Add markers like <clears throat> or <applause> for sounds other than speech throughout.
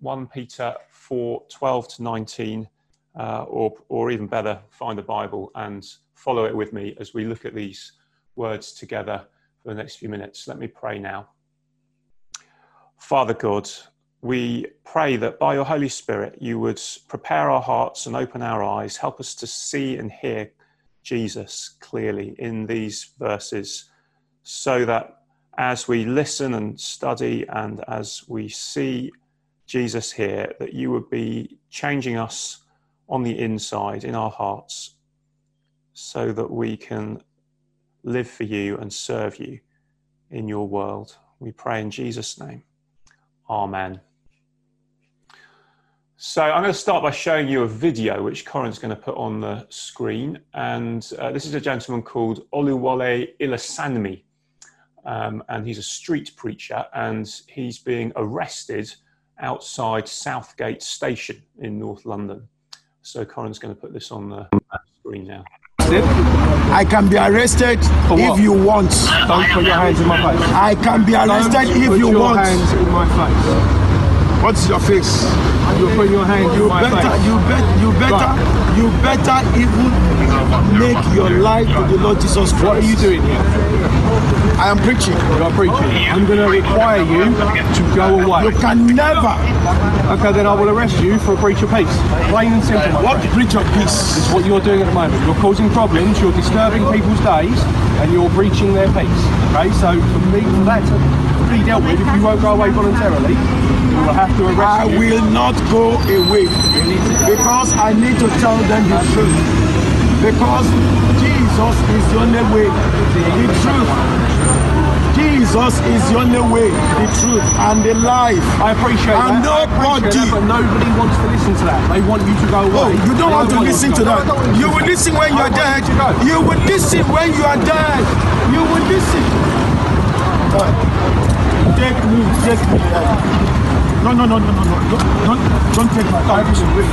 1 Peter 4 12 to 19, uh, or, or even better, find the Bible and follow it with me as we look at these words together for the next few minutes. Let me pray now. Father God, we pray that by your Holy Spirit you would prepare our hearts and open our eyes, help us to see and hear Jesus clearly in these verses, so that as we listen and study and as we see Jesus here, that you would be changing us on the inside in our hearts so that we can live for you and serve you in your world. We pray in Jesus' name. Amen. So I'm going to start by showing you a video which Corin's going to put on the screen. And uh, this is a gentleman called Oluwole Ilesanmi. Um, and he's a street preacher and he's being arrested outside Southgate Station in North London. So Corin's going to put this on the screen now. I can be arrested if you want. Don't put your hands in my face. I can be arrested Don't if you want. hands in my face. What's your face? You're putting your hands You in my better, face. you bet, you better, you better even make your life to the Lord Jesus Christ. What are you doing here? I am preaching. You're preaching. I'm going to require you to go away. You can never. Okay, then I will arrest you for a breach of peace. Plain and simple. What breach of peace? is what you're doing at the moment. You're causing problems, you're disturbing people's days, and you're breaching their peace. Okay, so for me, for that to be dealt with, if you won't go away voluntarily, we will have to arrest I you. will not go away because I need to tell them the truth. Because Jesus is the only way, the truth. Jesus is the only way, the truth, and the life. I appreciate And that. I appreciate nobody- that, but nobody wants to listen to that. They want you to go Oh, you don't want to listen to that. You will listen when you are dead. you to go. You will listen when you are dead. You will listen. Uh, Take me, take me. No, no, no, no, no, no. Don't, don't, don't take my Bible away.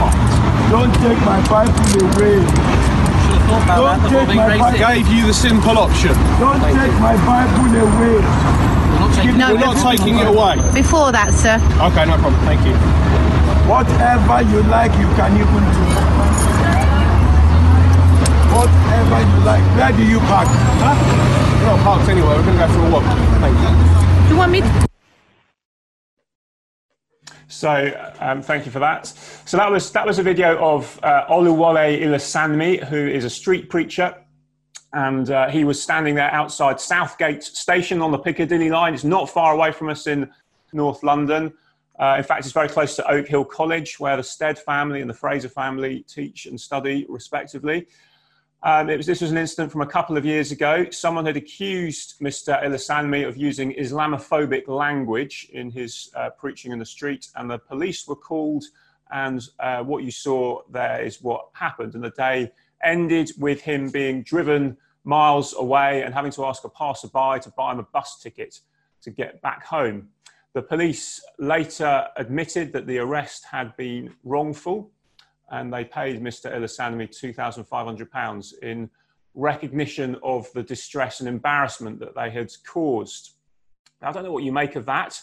Don't take my Bible away. Don't take my Bible. Gave you the simple option. Don't take my Bible away. No, We're not taking it away. before that, sir. Okay, no problem. Thank you. Whatever you like, you can even do. Whatever you like. Where do you park? Huh? We're not parked anywhere. We're going to go for a walk. Thank you. You want me to So um, thank you for that. So that was that was a video of uh, Oluwole Ilesanmi, who is a street preacher, and uh, he was standing there outside Southgate Station on the Piccadilly line. It's not far away from us in North London. Uh, in fact, it's very close to Oak Hill College, where the Stead family and the Fraser family teach and study, respectively. Um, it was, this was an incident from a couple of years ago. Someone had accused Mr. Ilesanmi of using Islamophobic language in his uh, preaching in the street, and the police were called. And uh, what you saw there is what happened. And the day ended with him being driven miles away and having to ask a passerby to buy him a bus ticket to get back home. The police later admitted that the arrest had been wrongful and they paid Mr. Ilesanmi £2,500 in recognition of the distress and embarrassment that they had caused. Now, I don't know what you make of that.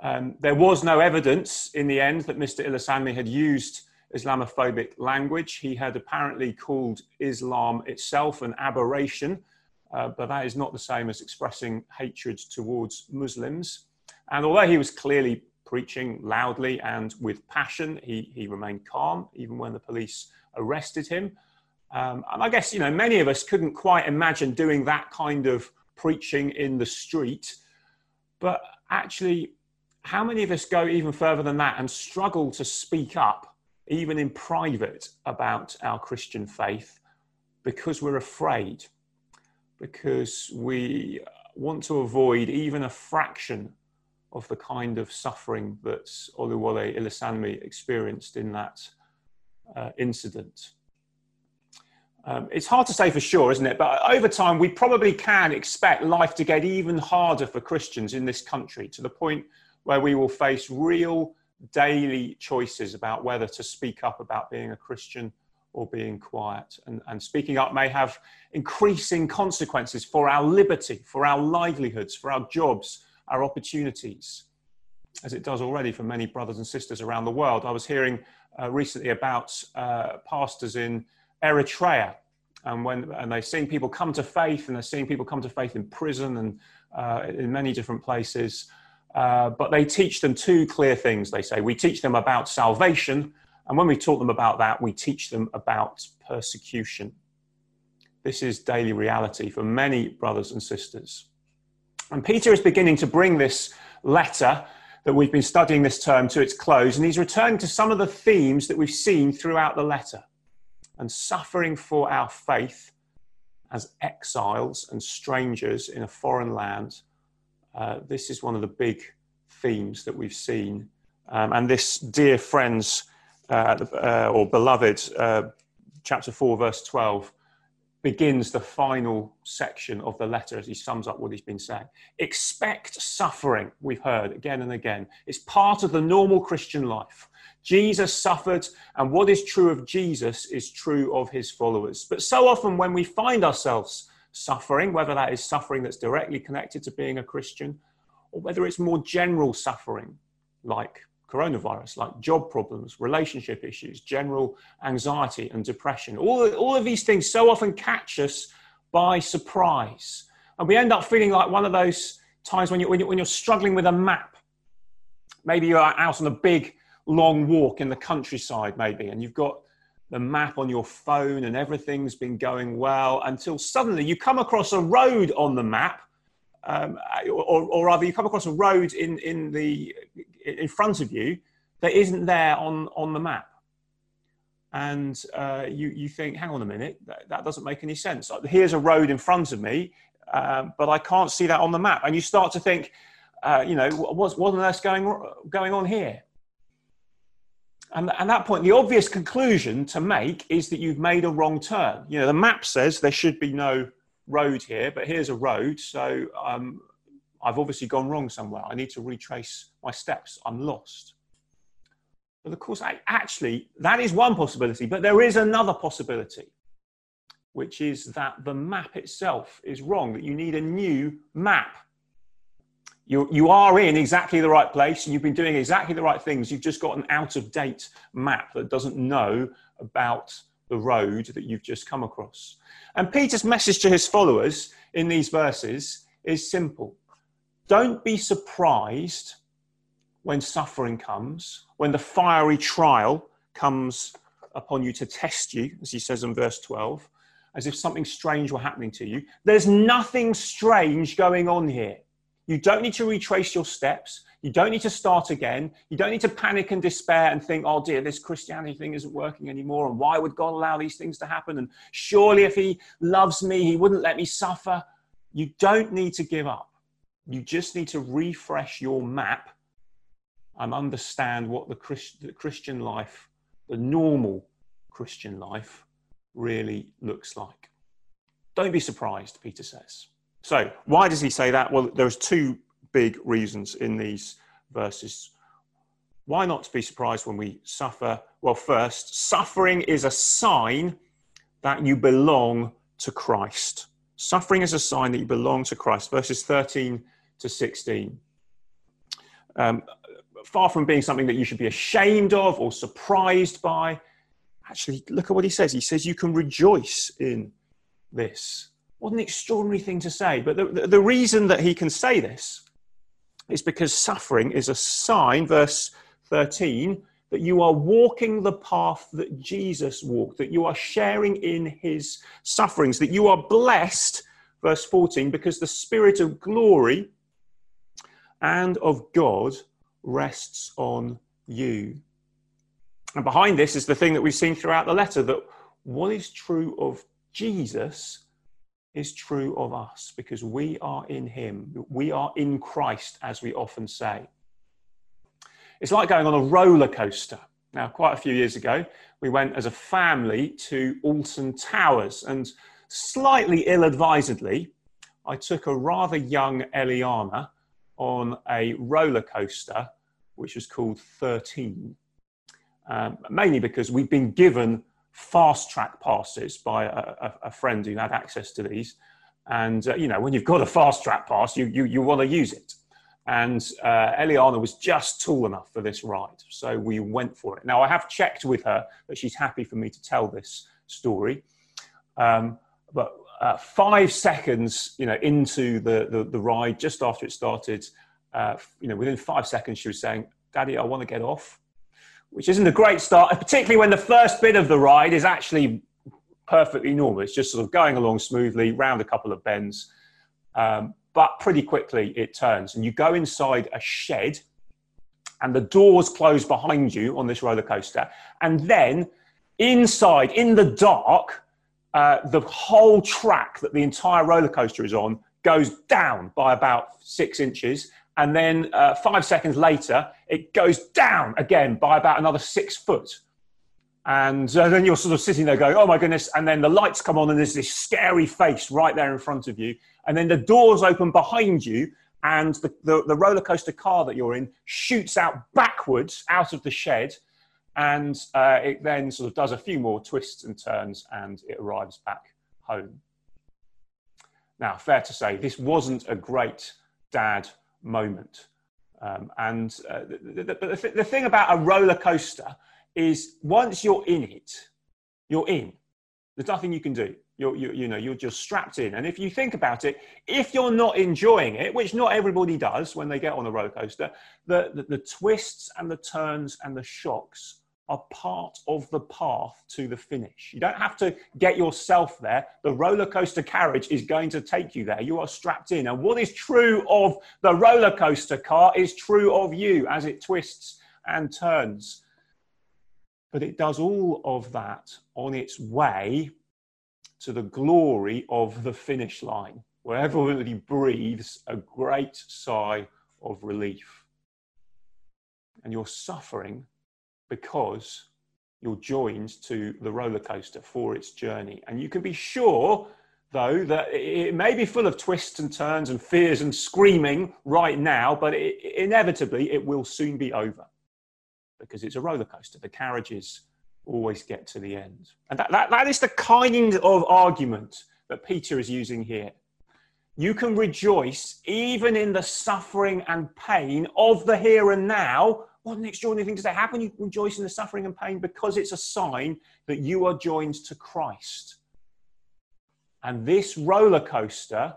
Um, there was no evidence in the end that Mr. Ilesanmi had used Islamophobic language. He had apparently called Islam itself an aberration, uh, but that is not the same as expressing hatred towards Muslims. And although he was clearly preaching loudly and with passion, he, he remained calm even when the police arrested him. Um, and I guess, you know, many of us couldn't quite imagine doing that kind of preaching in the street. But actually, how many of us go even further than that and struggle to speak up, even in private, about our Christian faith because we're afraid, because we want to avoid even a fraction of the kind of suffering that Oluwole Ilesanmi experienced in that uh, incident? Um, it's hard to say for sure, isn't it? But over time, we probably can expect life to get even harder for Christians in this country to the point where we will face real daily choices about whether to speak up about being a Christian or being quiet. And, and speaking up may have increasing consequences for our liberty, for our livelihoods, for our jobs, our opportunities. as it does already for many brothers and sisters around the world. I was hearing uh, recently about uh, pastors in Eritrea, and when and they're seeing people come to faith, and they're seeing people come to faith in prison and uh, in many different places. Uh, but they teach them two clear things. They say we teach them about salvation, and when we taught them about that, we teach them about persecution. This is daily reality for many brothers and sisters. And Peter is beginning to bring this letter that we've been studying this term to its close, and he's returning to some of the themes that we've seen throughout the letter. And suffering for our faith as exiles and strangers in a foreign land, uh, this is one of the big themes that we've seen. Um, and this, dear friends uh, uh, or beloved, uh, chapter 4, verse 12, begins the final section of the letter as he sums up what he's been saying. Expect suffering, we've heard again and again. It's part of the normal Christian life. Jesus suffered, and what is true of Jesus is true of his followers. But so often, when we find ourselves suffering, whether that is suffering that's directly connected to being a Christian, or whether it's more general suffering, like coronavirus, like job problems, relationship issues, general anxiety and depression. All, all of these things so often catch us by surprise. And we end up feeling like one of those times when, you, when, you, when you're struggling with a map. Maybe you're out on a big, long walk in the countryside, maybe, and you've got the map on your phone and everything's been going well until suddenly you come across a road on the map um, or, or, rather you come across a road in, in, the, in front of you that isn't there on, on the map. And uh, you, you think, hang on a minute, that, that, doesn't make any sense. Here's a road in front of me, um, but I can't see that on the map. And you start to think, uh, you know, what's, what on earth going, going on here? And at that point, the obvious conclusion to make is that you've made a wrong turn. You know, the map says there should be no road here, but here's a road. So um, I've obviously gone wrong somewhere. I need to retrace my steps. I'm lost. But of course, I, actually, that is one possibility, but there is another possibility, which is that the map itself is wrong, that you need a new map. You, you are in exactly the right place, and you've been doing exactly the right things. You've just got an out of date map that doesn't know about the road that you've just come across. And Peter's message to his followers in these verses is simple don't be surprised when suffering comes, when the fiery trial comes upon you to test you, as he says in verse 12, as if something strange were happening to you. There's nothing strange going on here. You don't need to retrace your steps. You don't need to start again. You don't need to panic and despair and think, oh dear, this Christianity thing isn't working anymore. And why would God allow these things to happen? And surely if He loves me, He wouldn't let me suffer. You don't need to give up. You just need to refresh your map and understand what the, Christ- the Christian life, the normal Christian life, really looks like. Don't be surprised, Peter says. So, why does he say that? Well, there's two big reasons in these verses. Why not be surprised when we suffer? Well, first, suffering is a sign that you belong to Christ. Suffering is a sign that you belong to Christ. Verses 13 to 16. Um, far from being something that you should be ashamed of or surprised by, actually, look at what he says. He says you can rejoice in this. What an extraordinary thing to say. But the, the, the reason that he can say this is because suffering is a sign, verse 13, that you are walking the path that Jesus walked, that you are sharing in his sufferings, that you are blessed, verse 14, because the Spirit of glory and of God rests on you. And behind this is the thing that we've seen throughout the letter that what is true of Jesus is true of us because we are in Him. We are in Christ, as we often say. It's like going on a roller coaster. Now, quite a few years ago, we went as a family to Alton Towers, and slightly ill advisedly, I took a rather young Eliana on a roller coaster which was called 13. Um, mainly because we've been given fast track passes by a, a, friend who had access to these. And, uh, you know, when you've got a fast track pass, you, you, you want to use it. And uh, Eliana was just tall enough for this ride. So we went for it. Now, I have checked with her that she's happy for me to tell this story. Um, but uh, five seconds, you know, into the, the, the ride, just after it started, uh, you know, within five seconds, she was saying, Daddy, I want to get off, which isn't a great start, particularly when the first bit of the ride is actually perfectly normal. It's just sort of going along smoothly, round a couple of bends. Um, but pretty quickly it turns and you go inside a shed and the doors close behind you on this roller coaster. And then inside, in the dark, uh, the whole track that the entire roller coaster is on goes down by about six inches. And then uh, five seconds later, it goes down again by about another six foot. And uh, <laughs> then you're sort of sitting there going, oh my goodness. And then the lights come on, and there's this scary face right there in front of you. And then the doors open behind you, and the, the, the roller coaster car that you're in shoots out backwards out of the shed. And uh, it then sort of does a few more twists and turns, and it arrives back home. Now, fair to say, this wasn't a great dad moment. Um, and uh, the, the, the, the thing about a roller coaster is once you're in it, you're in. There's nothing you can do. You're, you, you know, you're just strapped in. And if you think about it, if you're not enjoying it, which not everybody does when they get on a roller coaster, the, the, the twists and the turns and the shocks are part of the path to the finish. You don't have to get yourself there. The roller coaster carriage is going to take you there. You are strapped in. And what is true of the roller coaster car is true of you as it twists and turns. But it does all of that on its way to the glory of the finish line, where everybody breathes a great sigh of relief. And you're suffering because you're joined to the roller coaster for its journey. And you can be sure, though, that it may be full of twists and turns and fears and screaming right now, but it, inevitably it will soon be over because it's a roller coaster. The carriages always get to the end. And that, that, that is the kind of argument that Peter is using here. You can rejoice even in the suffering and pain of the here and now. What an extraordinary thing to say. How can you rejoice in the suffering and pain? Because it's a sign that you are joined to Christ. And this roller coaster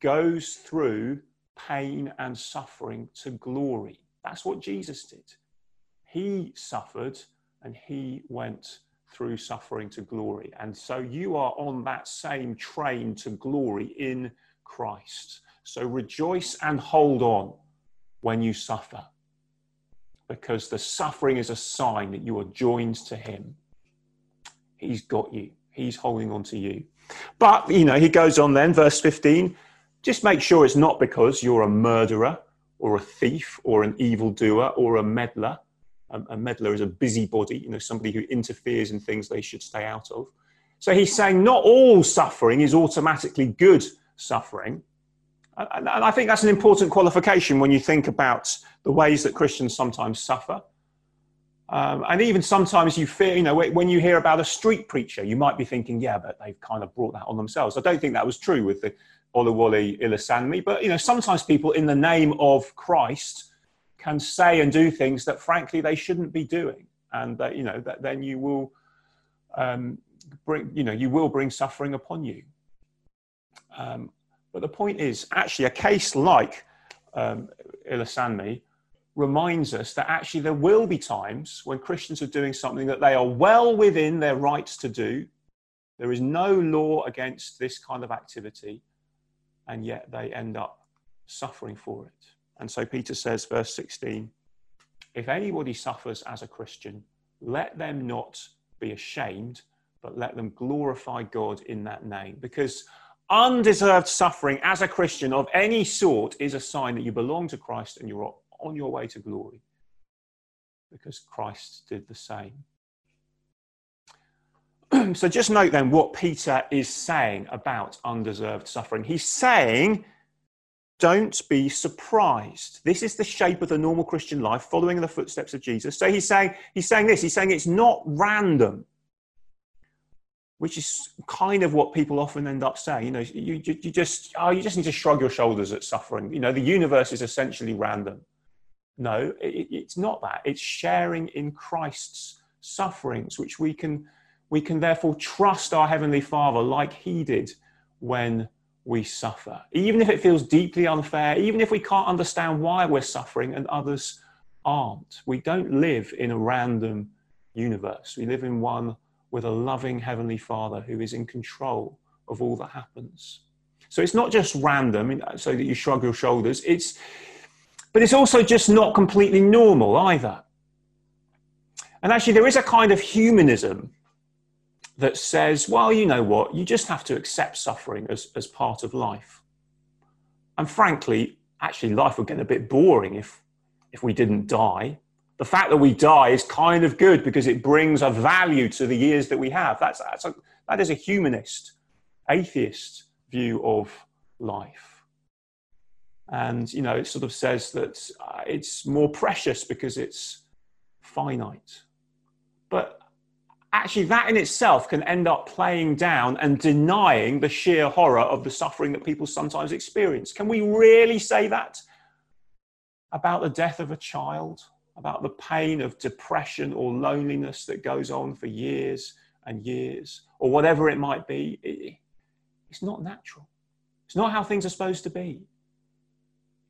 goes through pain and suffering to glory. That's what Jesus did. He suffered and he went through suffering to glory. And so you are on that same train to glory in Christ. So rejoice and hold on when you suffer, because the suffering is a sign that you are joined to him. He's got you, he's holding on to you. But, you know, he goes on then, verse 15 just make sure it's not because you're a murderer or a thief or an evildoer or a meddler a, a meddler is a busybody, you know, somebody who interferes in things they should stay out of. So he's saying not all suffering is automatically good suffering. And I think that's an important qualification when you think about the ways that Christians sometimes suffer. Um, and even sometimes you fear, you know, when you hear about a street preacher, you might be thinking, yeah, but they've kind of brought that on themselves. I don't think that was true with the Oluwole Ilesanmi, but, you know, sometimes people in the name of Christ can say and do things that frankly they shouldn't be doing and that you know that then you will um, bring you know you will bring suffering upon you um, but the point is actually a case like um, Ilesanmi reminds us that actually there will be times when Christians are doing something that they are well within their rights to do. There is no law against this kind of activity, and yet they end up suffering for it. And so Peter says, verse 16, if anybody suffers as a Christian, let them not be ashamed, but let them glorify God in that name. Because undeserved suffering as a Christian of any sort is a sign that you belong to Christ and you're on your way to glory. Because Christ did the same. <clears throat> so just note then what Peter is saying about undeserved suffering. He's saying don't be surprised. This is the shape of the normal Christian life, following in the footsteps of Jesus. So he's saying, he's saying this, he's saying it's not random. Which is kind of what people often end up saying. You know, you, you, you just, oh, you just need to shrug your shoulders at suffering. You know, the universe is essentially random. No, it, it's not that. It's sharing in Christ's sufferings, which we can, we can therefore trust our Heavenly Father like He did when we suffer. Even if it feels deeply unfair, even if we can't understand why we're suffering and others aren't. We don't live in a random universe. We live in one with a loving Heavenly Father who is in control of all that happens. So it's not just random, so that you shrug your shoulders. It's, but it's also just not completely normal either. And actually, there is a kind of humanism that says, well, you know what, you just have to accept suffering as, as part of life. And frankly, actually, life would get a bit boring if, if we didn't die. The fact that we die is kind of good because it brings a value to the years that we have. That's, that's a, that is a humanist, atheist view of life. And, you know, it sort of says that uh, it's more precious because it's finite. But actually that in itself can end up playing down and denying the sheer horror of the suffering that people sometimes experience. Can we really say that about the death of a child, about the pain of depression or loneliness that goes on for years and years, or whatever it might be? It's not natural. It's not how things are supposed to be.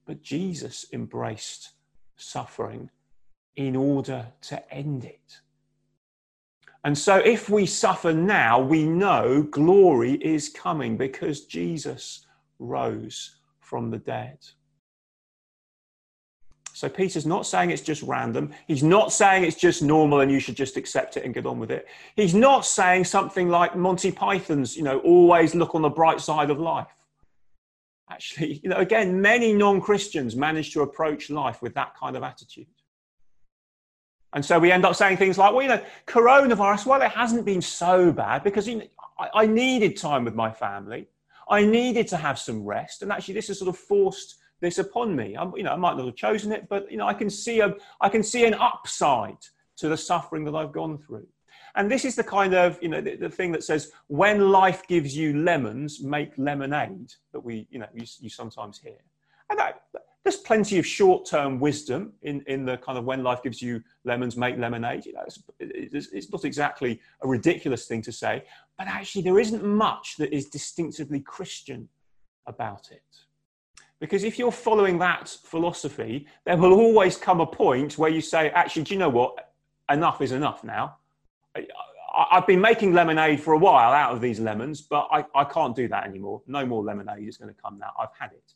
But Jesus embraced suffering in order to end it. And so, if we suffer now, we know glory is coming because Jesus rose from the dead. So, Peter's not saying it's just random. He's not saying it's just normal and you should just accept it and get on with it. He's not saying something like Monty Python's, you know, always look on the bright side of life. Actually, you know, again, many non Christians manage to approach life with that kind of attitude. And so we end up saying things like, well, you know, coronavirus, well, it hasn't been so bad because you know, I, I needed time with my family. I needed to have some rest. And actually, this has sort of forced this upon me. I'm, you know, I might not have chosen it, but, you know, I can see, a, I can see an upside to the suffering that I've gone through. And this is the kind of, you know, the, the thing that says, when life gives you lemons, make lemonade that we, you know, you, you sometimes hear. And that, there's plenty of short-term wisdom in, in the kind of when life gives you lemons, make lemonade. You know, it's, it's, it's, not exactly a ridiculous thing to say, but actually there isn't much that is distinctively Christian about it. Because if you're following that philosophy, there will always come a point where you say, actually, do you know what? Enough is enough now. I, have been making lemonade for a while out of these lemons, but I, I can't do that anymore. No more lemonade is going to come now. I've had it.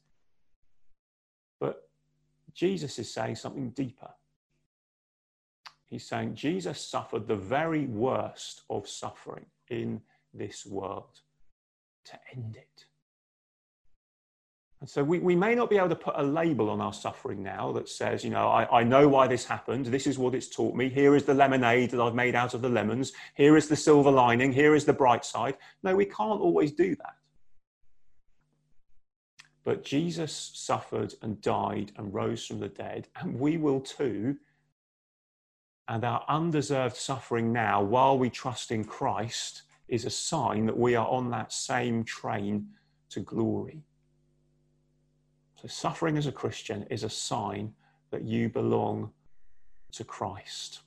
But Jesus is saying something deeper. He's saying Jesus suffered the very worst of suffering in this world to end it. And so we, we may not be able to put a label on our suffering now that says, you know, I, I know why this happened. This is what it's taught me. Here is the lemonade that I've made out of the lemons. Here is the silver lining. Here is the bright side. No, we can't always do that. But Jesus suffered and died and rose from the dead, and we will too. And our undeserved suffering now, while we trust in Christ, is a sign that we are on that same train to glory. So, suffering as a Christian is a sign that you belong to Christ.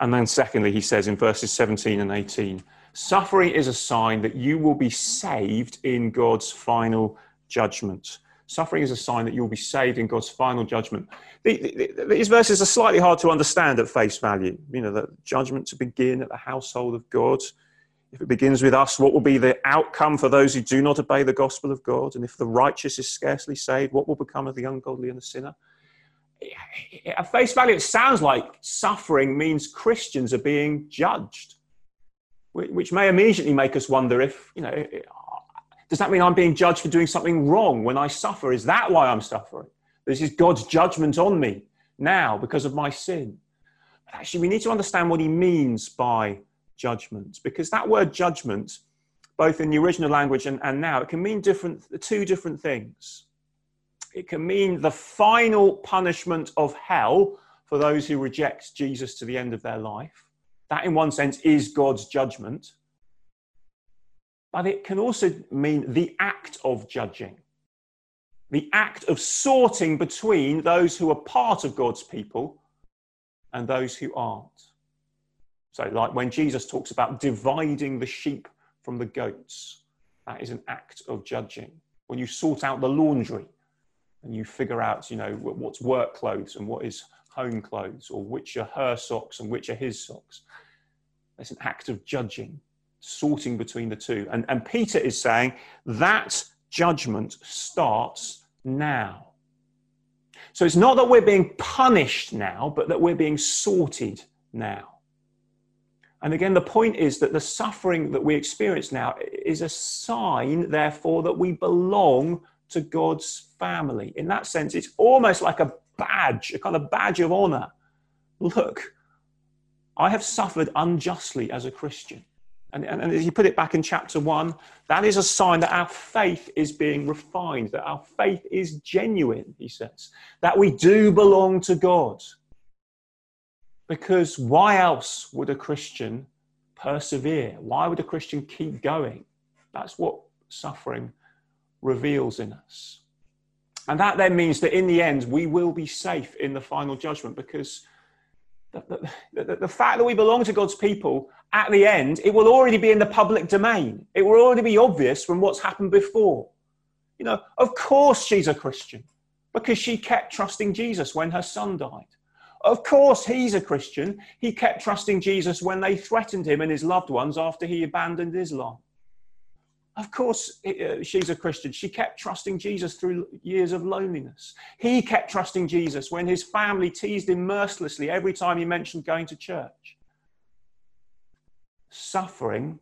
And then, secondly, he says in verses 17 and 18 Suffering is a sign that you will be saved in God's final judgment. Suffering is a sign that you'll be saved in God's final judgment. The, the, these verses are slightly hard to understand at face value. You know, the judgment to begin at the household of God. If it begins with us, what will be the outcome for those who do not obey the gospel of God? And if the righteous is scarcely saved, what will become of the ungodly and the sinner? At face value, it sounds like suffering means Christians are being judged which may immediately make us wonder if, you know, does that mean I'm being judged for doing something wrong when I suffer? Is that why I'm suffering? This is God's judgment on me now because of my sin. But actually, we need to understand what he means by judgment because that word judgment, both in the original language and, and now, it can mean different, two different things. It can mean the final punishment of hell for those who reject Jesus to the end of their life That, in one sense, is God's judgment. But it can also mean the act of judging, the act of sorting between those who are part of God's people and those who aren't. So, like when Jesus talks about dividing the sheep from the goats, that is an act of judging. When you sort out the laundry and you figure out, you know, what's work clothes and what is home clothes, or which are her socks and which are his socks, that's an act of judging, sorting between the two. And, and Peter is saying that judgment starts now. So it's not that we're being punished now, but that we're being sorted now. And again, the point is that the suffering that we experience now is a sign, therefore, that we belong to God's family. In that sense, it's almost like a badge, a kind of badge of honor. Look, I have suffered unjustly as a Christian. And, and, and as you put it back in chapter one, that is a sign that our faith is being refined, that our faith is genuine, he says, that we do belong to God. Because why else would a Christian persevere? Why would a Christian keep going? That's what suffering reveals in us. And that then means that in the end, we will be safe in the final judgment because the, the, the, the, fact that we belong to God's people, at the end, it will already be in the public domain. It will already be obvious from what's happened before. You know, of course she's a Christian because she kept trusting Jesus when her son died. Of course, he's a Christian. He kept trusting Jesus when they threatened him and his loved ones after he abandoned Islam. Of course, uh, she's a Christian. She kept trusting Jesus through years of loneliness. He kept trusting Jesus when his family teased him mercilessly every time he mentioned going to church. Suffering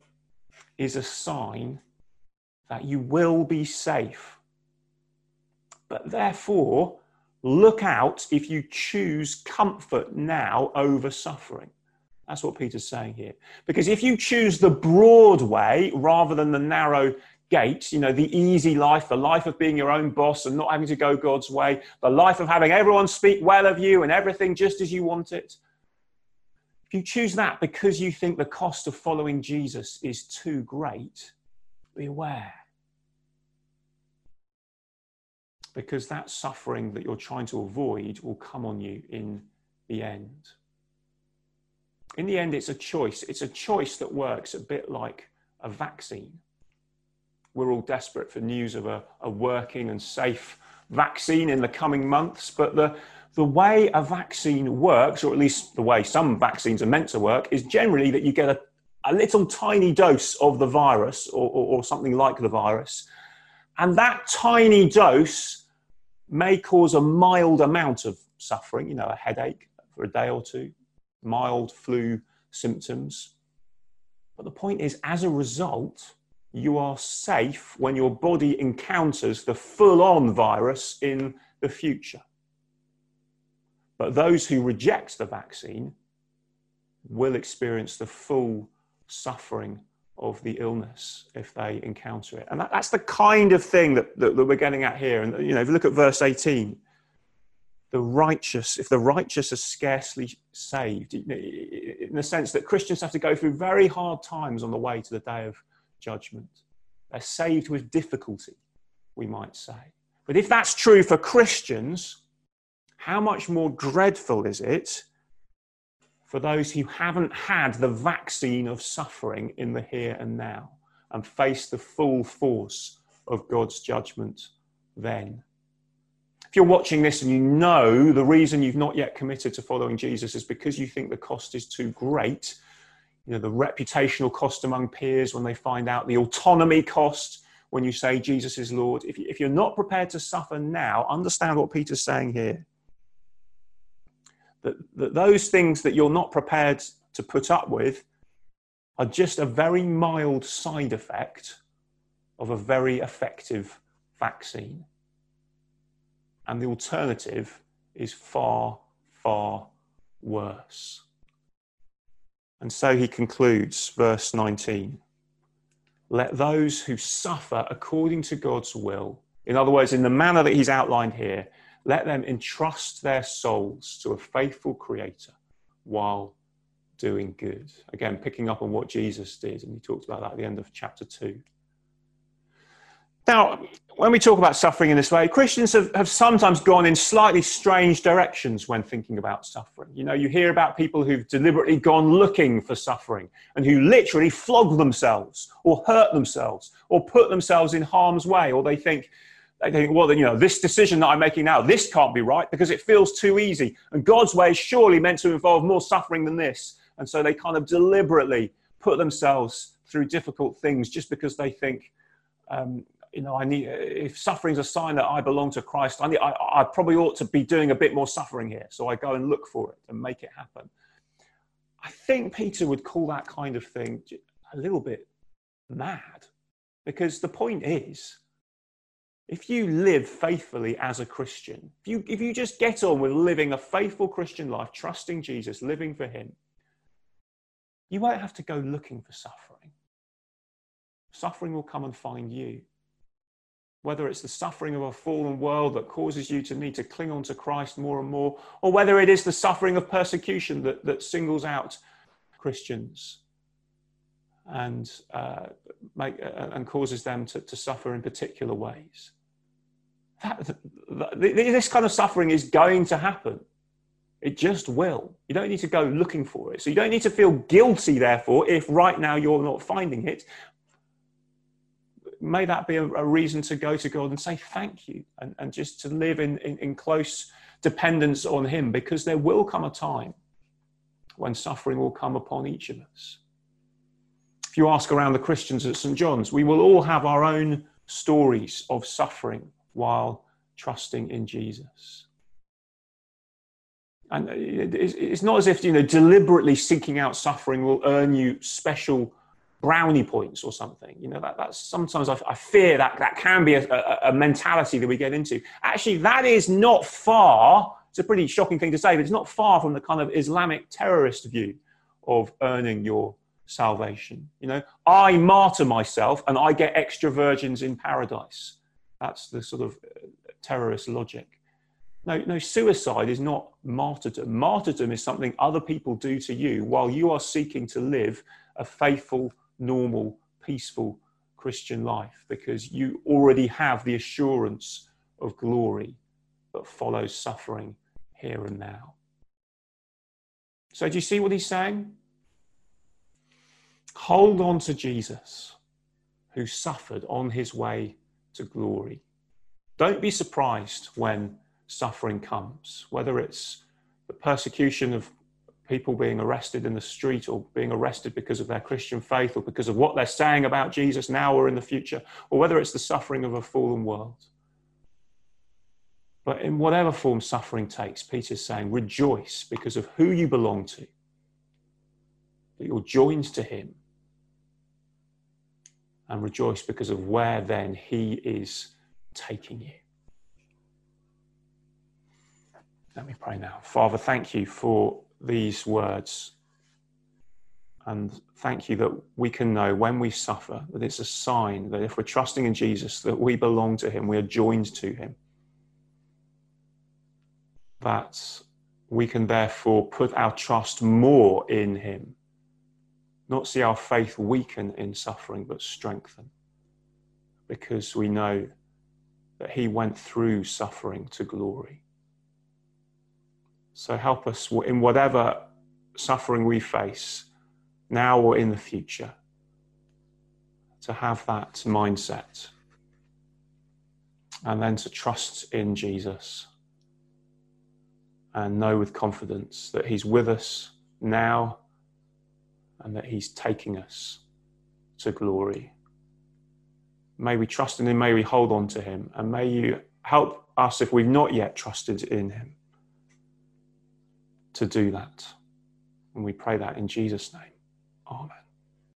is a sign that you will be safe. But therefore, Look out if you choose comfort now over suffering. That's what Peter's saying here. Because if you choose the broad way rather than the narrow gate, you know, the easy life, the life of being your own boss and not having to go God's way, the life of having everyone speak well of you and everything just as you want it. If you choose that because you think the cost of following Jesus is too great, beware because that suffering that you're trying to avoid will come on you in the end. In the end, it's a choice. It's a choice that works a bit like a vaccine. We're all desperate for news of a, a working and safe vaccine in the coming months, but the, the way a vaccine works, or at least the way some vaccines are meant to work, is generally that you get a, a little tiny dose of the virus or, or, or something like the virus. And that tiny dose may cause a mild amount of suffering, you know, a headache for a day or two, mild flu symptoms. But the point is, as a result, you are safe when your body encounters the full on virus in the future. But those who reject the vaccine will experience the full suffering of the illness if they encounter it. And that, that's the kind of thing that, that, that, we're getting at here. And, you know, if you look at verse 18, the righteous, if the righteous are scarcely saved, in the sense that Christians have to go through very hard times on the way to the day of judgment. They're saved with difficulty, we might say. But if that's true for Christians, how much more dreadful is it for those who haven't had the vaccine of suffering in the here and now and face the full force of God's judgment then. If you're watching this and you know the reason you've not yet committed to following Jesus is because you think the cost is too great, you know, the reputational cost among peers when they find out, the autonomy cost when you say Jesus is Lord. If, you're not prepared to suffer now, understand what Peter's saying here that, that those things that you're not prepared to put up with are just a very mild side effect of a very effective vaccine. And the alternative is far, far worse. And so he concludes, verse 19 Let those who suffer according to God's will, in other words, in the manner that he's outlined here, let them entrust their souls to a faithful Creator while doing good. Again, picking up on what Jesus did, and he talked about that at the end of chapter 2. Now, when we talk about suffering in this way, Christians have, have sometimes gone in slightly strange directions when thinking about suffering. You know, you hear about people who've deliberately gone looking for suffering and who literally flog themselves or hurt themselves or put themselves in harm's way, or they think, they think, well, you know, this decision that I'm making now, this can't be right because it feels too easy. And God's way is surely meant to involve more suffering than this. And so they kind of deliberately put themselves through difficult things just because they think, um, you know, I need, if suffering's a sign that I belong to Christ, I, need, I, I probably ought to be doing a bit more suffering here. So I go and look for it and make it happen. I think Peter would call that kind of thing a little bit mad because the point is, if you live faithfully as a Christian, if you, if you just get on with living a faithful Christian life, trusting Jesus, living for Him, you won't have to go looking for suffering. Suffering will come and find you whether it's the suffering of a fallen world that causes you to need to cling on to Christ more and more, or whether it is the suffering of persecution that, that singles out Christians and, uh, make, uh, and causes them to, to suffer in particular ways. This kind of suffering is going to happen. It just will. You don't need to go looking for it. So you don't need to feel guilty, therefore, if right now you're not finding it may that be a, a, reason to go to God and say thank you and, and just to live in, in, in close dependence on Him because there will come a time when suffering will come upon each of us. If you ask around the Christians at St. John's, we will all have our own stories of suffering while trusting in Jesus. And it's not as if, you know, deliberately seeking out suffering will earn you special brownie points or something. You know, that, that's sometimes I, I fear that that can be a, a, a, mentality that we get into. Actually, that is not far. It's a pretty shocking thing to say, but it's not far from the kind of Islamic terrorist view of earning your salvation. You know, I martyr myself and I get extra virgins in paradise. That's the sort of uh, terrorist logic. No, no, suicide is not martyrdom. Martyrdom is something other people do to you while you are seeking to live a faithful, normal, peaceful Christian life because you already have the assurance of glory that follows suffering here and now. So, do you see what he's saying? Hold on to Jesus, who suffered on his way to glory. Don't be surprised when suffering comes, whether it's the persecution of people being arrested in the street or being arrested because of their Christian faith or because of what they're saying about Jesus now or in the future, or whether it's the suffering of a fallen world. But in whatever form suffering takes, Peter's saying, rejoice because of who you belong to, that you're joined to him, and rejoice because of where then he is taking you. Let me pray now. Father, thank you for these words. And thank you that we can know when we suffer that it's a sign that if we're trusting in Jesus, that we belong to Him, we are joined to Him. That we can therefore put our trust more in Him, not see our faith weaken in suffering, but strengthen, because we know that He went through suffering to glory. So help us in whatever suffering we face, now or in the future, to have that mindset. And then to trust in Jesus. And know with confidence that He's with us now and that He's taking us to glory. May we trust in Him, may we hold on to Him, and may you help us if we've not yet trusted in Him to do that. And we pray that in Jesus' name. Amen.